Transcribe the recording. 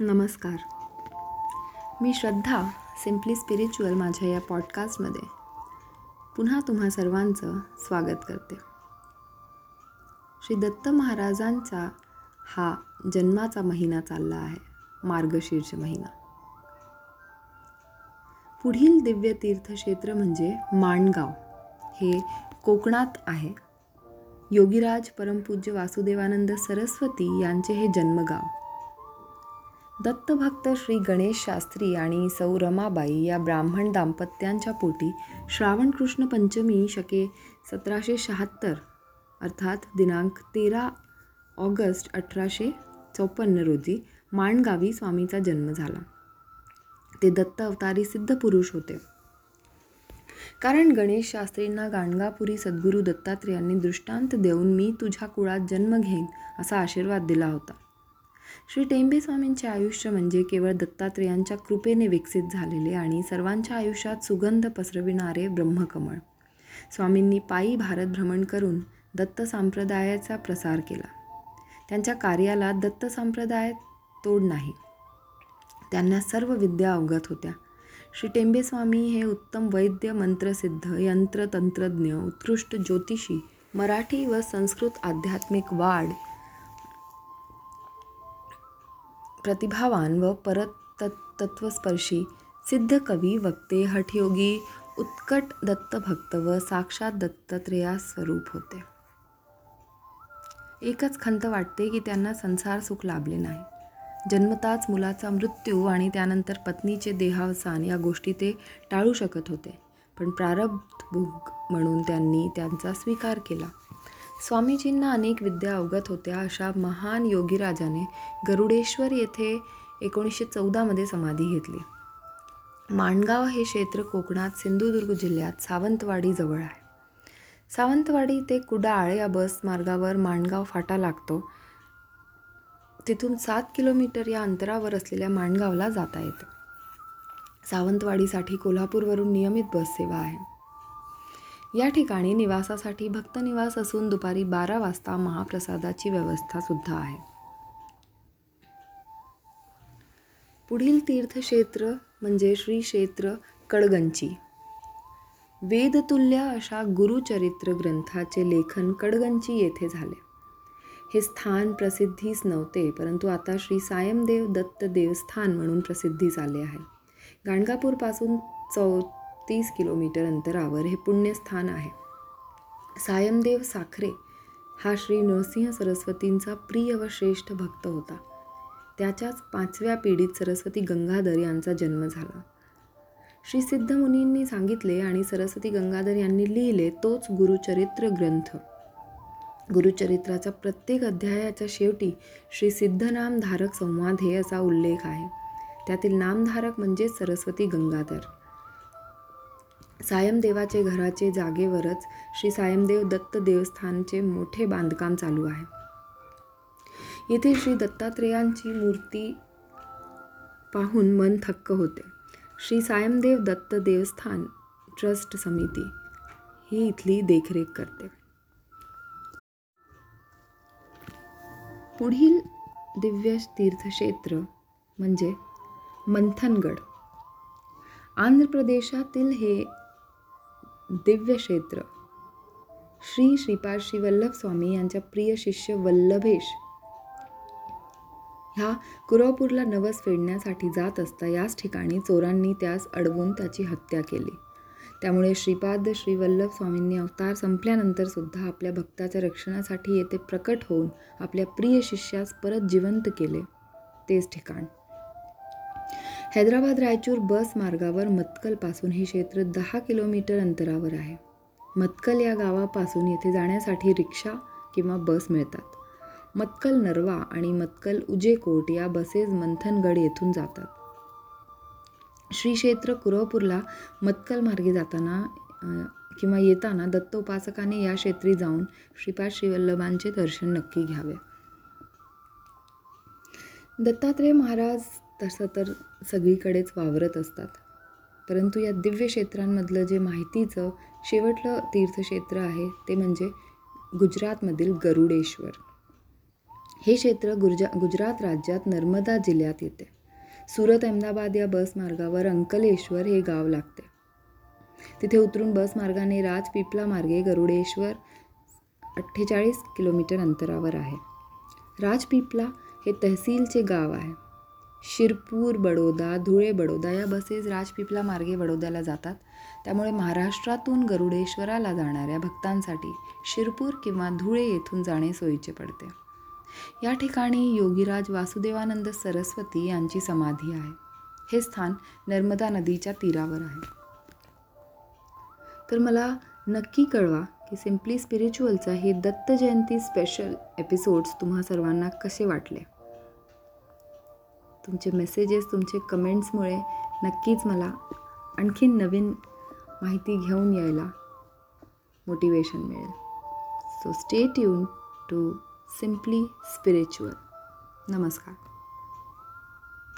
नमस्कार. मी श्रद्धा simply spiritual माझ्या या पॉडकास्टमध्ये पुन्हा तुम्हा सर्वांचं स्वागत करते. श्री दत्त महाराजांचा हा जन्माचा महिना चालला आहे मार्गशीर्ष महिना. पुढील दिव्य तीर्थक्षेत्र म्हणजे माणगाव. हे कोकणात आहे. योगीराज परमपूज्य वासुदेवानंद सरस्वती यांचे हे जन्मगाव. दत्तभक्त श्री गणेश शास्त्री आणि सौ रमाबाई या ब्राह्मण दाम्पत्यांच्या पोटी श्रावण कृष्ण पंचमी शके सतराशे शहात्तर अर्थात दिनांक तेरा ऑगस्ट अठराशे चौपन्न रोजी माणगावी स्वामीचा जन्म झाला. ते दत्त अवतारी सिद्ध पुरुष होते. कारण गणेश शास्त्रींना गाणगापुरी सद्गुरू दत्तात्रेयांनी दृष्टांत देऊन मी तुझ्या कुळात जन्म घेईन असा आशीर्वाद दिला होता. श्री टेंबे स्वामींचे आयुष्य म्हणजे केवळ दत्तात्रेयांच्या कृपेने विकसित झालेले आणि सर्वांच्या आयुष्यात सुगंध पसरविणारे ब्रह्मकमळ. स्वामींनी पायी भारत भ्रमण करून दत्त संप्रदायाचा प्रसार केला. त्यांच्या कार्याला दत्त संप्रदाय तोड नाही. त्यांना सर्व विद्या अवगत होत्या. श्री टेंबेस्वामी हे उत्तम वैद्य मंत्रसिद्ध यंत्रतंत्रज्ञ उत्कृष्ट ज्योतिषी मराठी व संस्कृत आध्यात्मिक वाढ प्रतिभावान व परत तत्वस्पर्शी सिद्ध कवी वक्ते हठयोगी उत्कट दत्तभक्त व साक्षात दत्तत्रेया स्वरूप होते. एकच खंत वाटते की त्यांना संसार सुख लाभले नाही. जन्मताच मुलाचा मृत्यू आणि त्यानंतर पत्नीचे देहावसान या गोष्टी ते टाळू शकत होते. पण प्रारब्ध भोग म्हणून त्यांनी त्यांचा स्वीकार केला. स्वामीजींना अनेक विद्या अवगत होत्या अशा महान योगीराजाने गरुडेश्वर येथे एकोणीसशे चौदामध्ये समाधी घेतली. माणगाव हे क्षेत्र कोकणात सिंधुदुर्ग जिल्ह्यात सावंतवाडीजवळ आहे. सावंतवाडी ते कुडाळ या बस मार्गावर माणगाव फाटा लागतो. तिथून सात किलोमीटर या अंतरावर असलेल्या माणगावला जाता येतं. सावंतवाडीसाठी कोल्हापूरवरून नियमित बस सेवा आहे. या ठिकाणी निवासासाठी भक्तनिवास असून दुपारी बारा वाजता महाप्रसादाची व्यवस्था सुद्धा आहे. पुढील तीर्थक्षेत्र म्हणजे श्री क्षेत्र कडगंची वेदतुल्य अशा गुरुचरित्र ग्रंथाचे लेखन कडगंची येथे झाले. हे स्थान प्रसिद्धीस नव्हते परंतु आता श्री सायमदेव दत्त देवस्थान म्हणून प्रसिद्धीस आले आहे. गाणगापूरपासून तीस किलोमीटर अंतरावर हे पुण्यस्थान आहे. सायमदेव साखरे हा श्री नरसिंह सरस्वतींचा प्रिय व श्रेष्ठ भक्त होता. त्याच्याच पाचव्या पिढीत सरस्वती गंगाधर यांचा जन्म झाला. श्री सिद्धमुनींनी सांगितले आणि सरस्वती गंगाधर यांनी लिहिले तोच गुरुचरित्र ग्रंथ. गुरुचरित्राचा प्रत्येक अध्यायाच्या शेवटी श्री सिद्धनामधारक संवाद हे असा उल्लेख आहे. त्यातील नामधारक म्हणजे सरस्वती गंगाधर. सायमदेवाचे घराचे जागेवरच श्री सायमदेव दत्त देवस्थानचे मोठे बांधकाम चालू आहे. येथे श्री दत्तात्रेयांची मूर्ती पाहून मन थक्क होते. श्री सायमदेव दत्त देवस्थान ट्रस्ट समिती ही इथली देखरेख करते. पुढील दिव्य तीर्थक्षेत्र म्हणजे मंथनगड. आंध्र प्रदेशातील हे दिव्य क्षेत्र श्री श्रीपाद श्री वल्लभ स्वामी यांच्या प्रिय शिष्य वल्लभेश. ह्या कुरवपूरला नवस फेडण्यासाठी जात असता याच ठिकाणी चोरांनी त्यास अडवून त्याची हत्या केली. त्यामुळे श्रीपाद श्री वल्लभ स्वामींनी अवतार संपल्यानंतर सुद्धा आपल्या भक्ताच्या रक्षणासाठी येथे प्रकट होऊन आपल्या प्रिय शिष्यास परत जिवंत केले. तेच ठिकाण. हैदराबाद रायचूर बस मार्गावर मतकलपासून हे क्षेत्र दहा किलोमीटर अंतरावर आहे. मतकल या गावापासून येथे जाण्यासाठी रिक्षा किंवा बस मिळतात. मतकल नरवा आणि मतकल उजेकोट या बसेस मंथनगड येथून जातात. श्री क्षेत्र कुरवपूरला मतकल मार्गे जाताना किंवा येताना दत्त उपासकाने या क्षेत्री जाऊन श्रीपाद श्रीवल्लभांचे दर्शन नक्की घ्यावे. दत्तात्रेय महाराज तसं तर सगळीकडेच वावरत असतात. परंतु या दिव्य क्षेत्रांमधलं जे माहितीचं शेवटलं तीर्थक्षेत्र आहे ते म्हणजे गुजरातमधील गरुडेश्वर. हे क्षेत्र गुर्जा गुजरात राज्यात नर्मदा जिल्ह्यात येते. सुरत अहमदाबाद या बस मार्गावर अंकलेश्वर हे गाव लागते. तिथे उतरून बस मार्गाने राजपिपला मार्गे गरुडेश्वर अठ्ठेचाळीस किलोमीटर अंतरावर आहे. राजपिपला हे तहसीलचे गाव आहे. शिरपूर बडोदा धुळे बडोदा या बसेस राजपिपला मार्गे बडोद्याला जातात. त्यामुळे महाराष्ट्रातून गरुडेश्वराला जाणाऱ्या भक्तांसाठी शिरपूर किंवा धुळे येथून जाणे सोयीचे पडते. या ठिकाणी योगीराज वासुदेवानंद सरस्वती यांची समाधी आहे. हे स्थान नर्मदा नदीच्या तीरावर आहे. तर मला नक्की कळवा की सिम्पली स्पिरिच्युअलचा हे दत्त जयंती स्पेशल एपिसोड्स तुम्हा सर्वांना कसे वाटले? तुमचे मेसेजेस तुमचे कमेंट्समुळे नक्कीच मला आणखीन नवीन माहिती घेऊन यायला मोटिवेशन मिळेल. So stay tuned to simply spiritual नमस्कार.